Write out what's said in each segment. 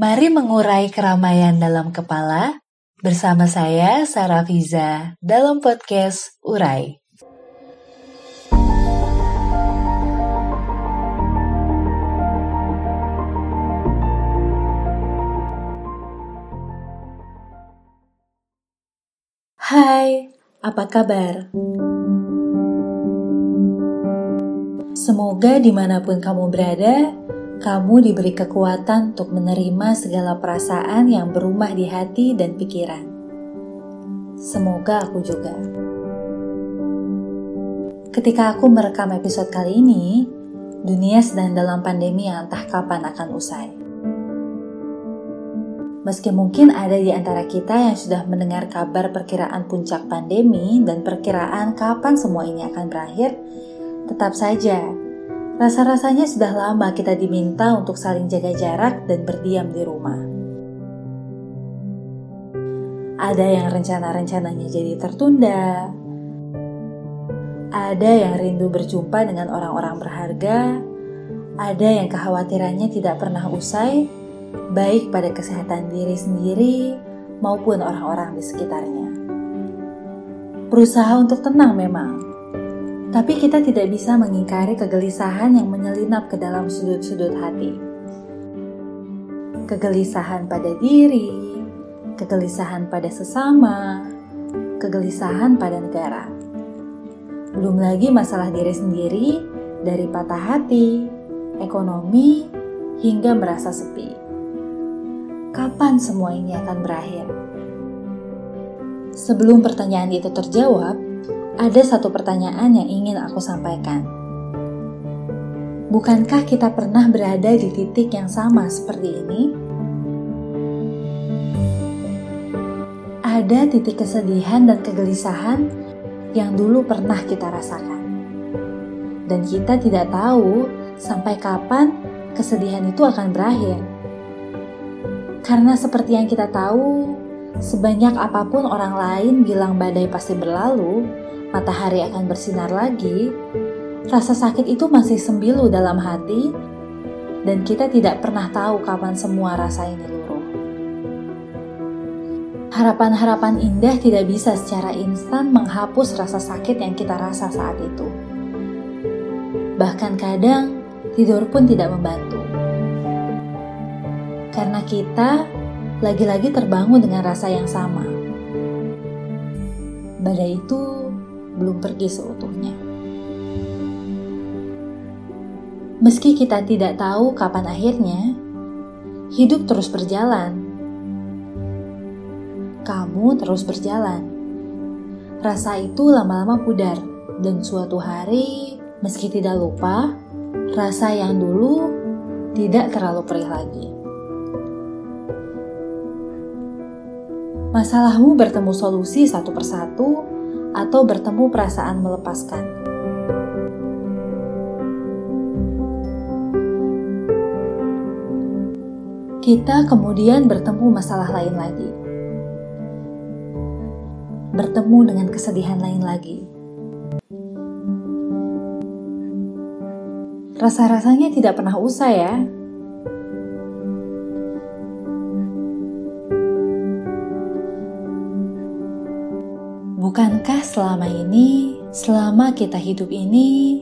Mari mengurai keramaian dalam kepala bersama saya Sarah Fiza dalam podcast Urai. Hai, apa kabar? Semoga di mana pun kamu berada, kamu diberi kekuatan untuk menerima segala perasaan yang berumah di hati dan pikiran. Semoga aku juga. Ketika aku merekam episode kali ini, dunia sedang dalam pandemi yang entah kapan akan usai. Meski mungkin ada di antara kita yang sudah mendengar kabar perkiraan puncak pandemi dan perkiraan kapan semua ini akan berakhir, tetap saja Rasa-rasanya sudah lama kita diminta untuk saling jaga jarak dan berdiam di rumah. Ada yang rencana-rencananya jadi tertunda, ada yang rindu berjumpa dengan orang-orang berharga, ada yang kekhawatirannya tidak pernah usai, baik pada kesehatan diri sendiri maupun orang-orang di sekitarnya. Berusaha untuk tenang memang, tapi kita tidak bisa mengingkari kegelisahan yang menyelinap ke dalam sudut-sudut hati. Kegelisahan pada diri, kegelisahan pada sesama, kegelisahan pada negara. Belum lagi masalah diri sendiri dari patah hati, ekonomi, hingga merasa sepi. Kapan semua ini akan berakhir? Sebelum pertanyaan itu terjawab, ada satu pertanyaan yang ingin aku sampaikan. Bukankah kita pernah berada di titik yang sama seperti ini? Ada titik kesedihan dan kegelisahan yang dulu pernah kita rasakan. Dan kita tidak tahu sampai kapan kesedihan itu akan berakhir. Karena seperti yang kita tahu, sebanyak apa pun orang lain bilang badai pasti berlalu, matahari akan bersinar lagi, rasa sakit itu masih sembilu dalam hati, dan kita tidak pernah tahu kapan semua rasa ini luruh. Harapan-harapan indah tidak bisa secara instan menghapus rasa sakit yang kita rasa saat itu. Bahkan kadang tidur pun tidak membantu. Karena kita lagi-lagi terbangun dengan rasa yang sama. Badai itu belum pergi seutuhnya. Meski kita tidak tahu kapan akhirnya, hidup terus berjalan. Kamu terus berjalan. Rasa itu lama-lama pudar, dan suatu hari, meski tidak lupa, rasa yang dulu tidak terlalu perih lagi. Masalahmu bertemu solusi satu persatu atau bertemu perasaan melepaskan. Kita kemudian bertemu masalah lain lagi, bertemu dengan kesedihan lain lagi. Rasa-rasanya tidak pernah usai, ya. Bukankah selama ini, selama kita hidup ini,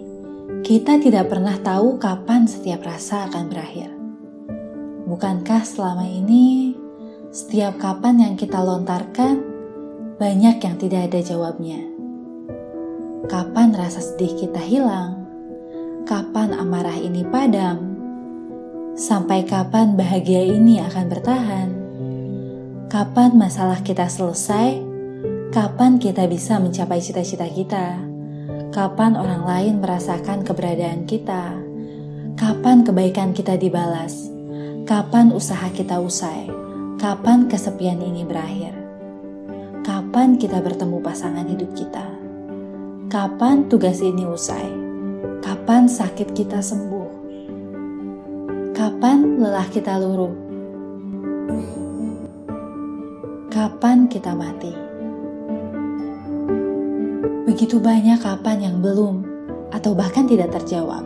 kita tidak pernah tahu kapan setiap rasa akan berakhir? Bukankah selama ini, setiap kapan yang kita lontarkan, banyak yang tidak ada jawabnya? Kapan rasa sedih kita hilang? Kapan amarah ini padam? Sampai kapan bahagia ini akan bertahan? Kapan masalah kita selesai? Kapan kita bisa mencapai cita-cita kita? Kapan orang lain merasakan keberadaan kita? Kapan kebaikan kita dibalas? Kapan usaha kita usai? Kapan kesepian ini berakhir? Kapan kita bertemu pasangan hidup kita? Kapan tugas ini usai? Kapan sakit kita sembuh? Kapan lelah kita luruh? Kapan kita mati? Begitu banyak kapan yang belum atau bahkan tidak terjawab.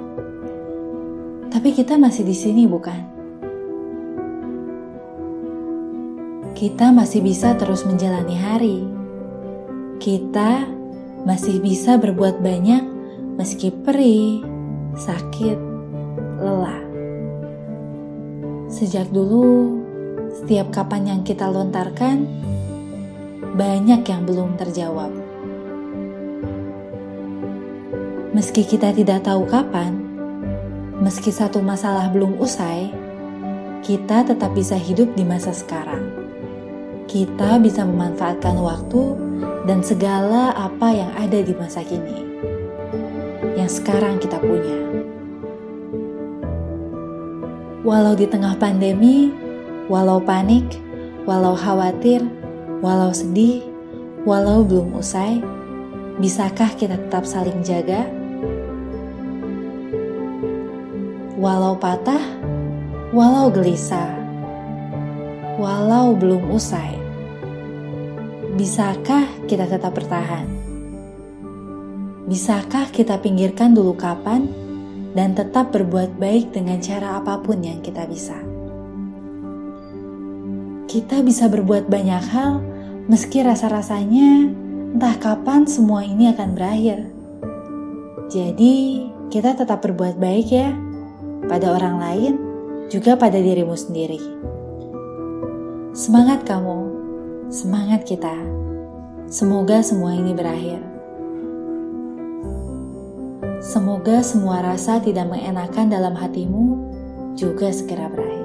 Tapi kita masih di sini bukan? kita masih bisa terus menjalani hari. Kita masih bisa berbuat banyak meski perih, sakit, lelah. Sejak dulu, setiap kapan yang kita lontarkan, banyak yang belum terjawab. Meski kita tidak tahu kapan, meski satu masalah belum usai, kita tetap bisa hidup di masa sekarang kita bisa memanfaatkan waktu dan segala apa yang ada di masa kini, yang sekarang kita punya. Walau di tengah pandemi, walau panik, walau khawatir, walau sedih, walau belum usai, bisakah kita tetap saling jaga? Walau patah, walau gelisah, walau belum usai Bisakah kita tetap bertahan? Bisakah kita pinggirkan dulu kapan dan tetap berbuat baik dengan cara apa pun yang kita bisa? Kita bisa berbuat banyak hal meski rasa-rasanya entah kapan semua ini akan berakhir. Jadi, kita tetap berbuat baik ya pada orang lain, juga pada dirimu sendiri. Semangat kamu! Semangat kita. Semoga semua ini berakhir. Semoga semua rasa tidak mengenakan dalam hatimu juga segera berakhir.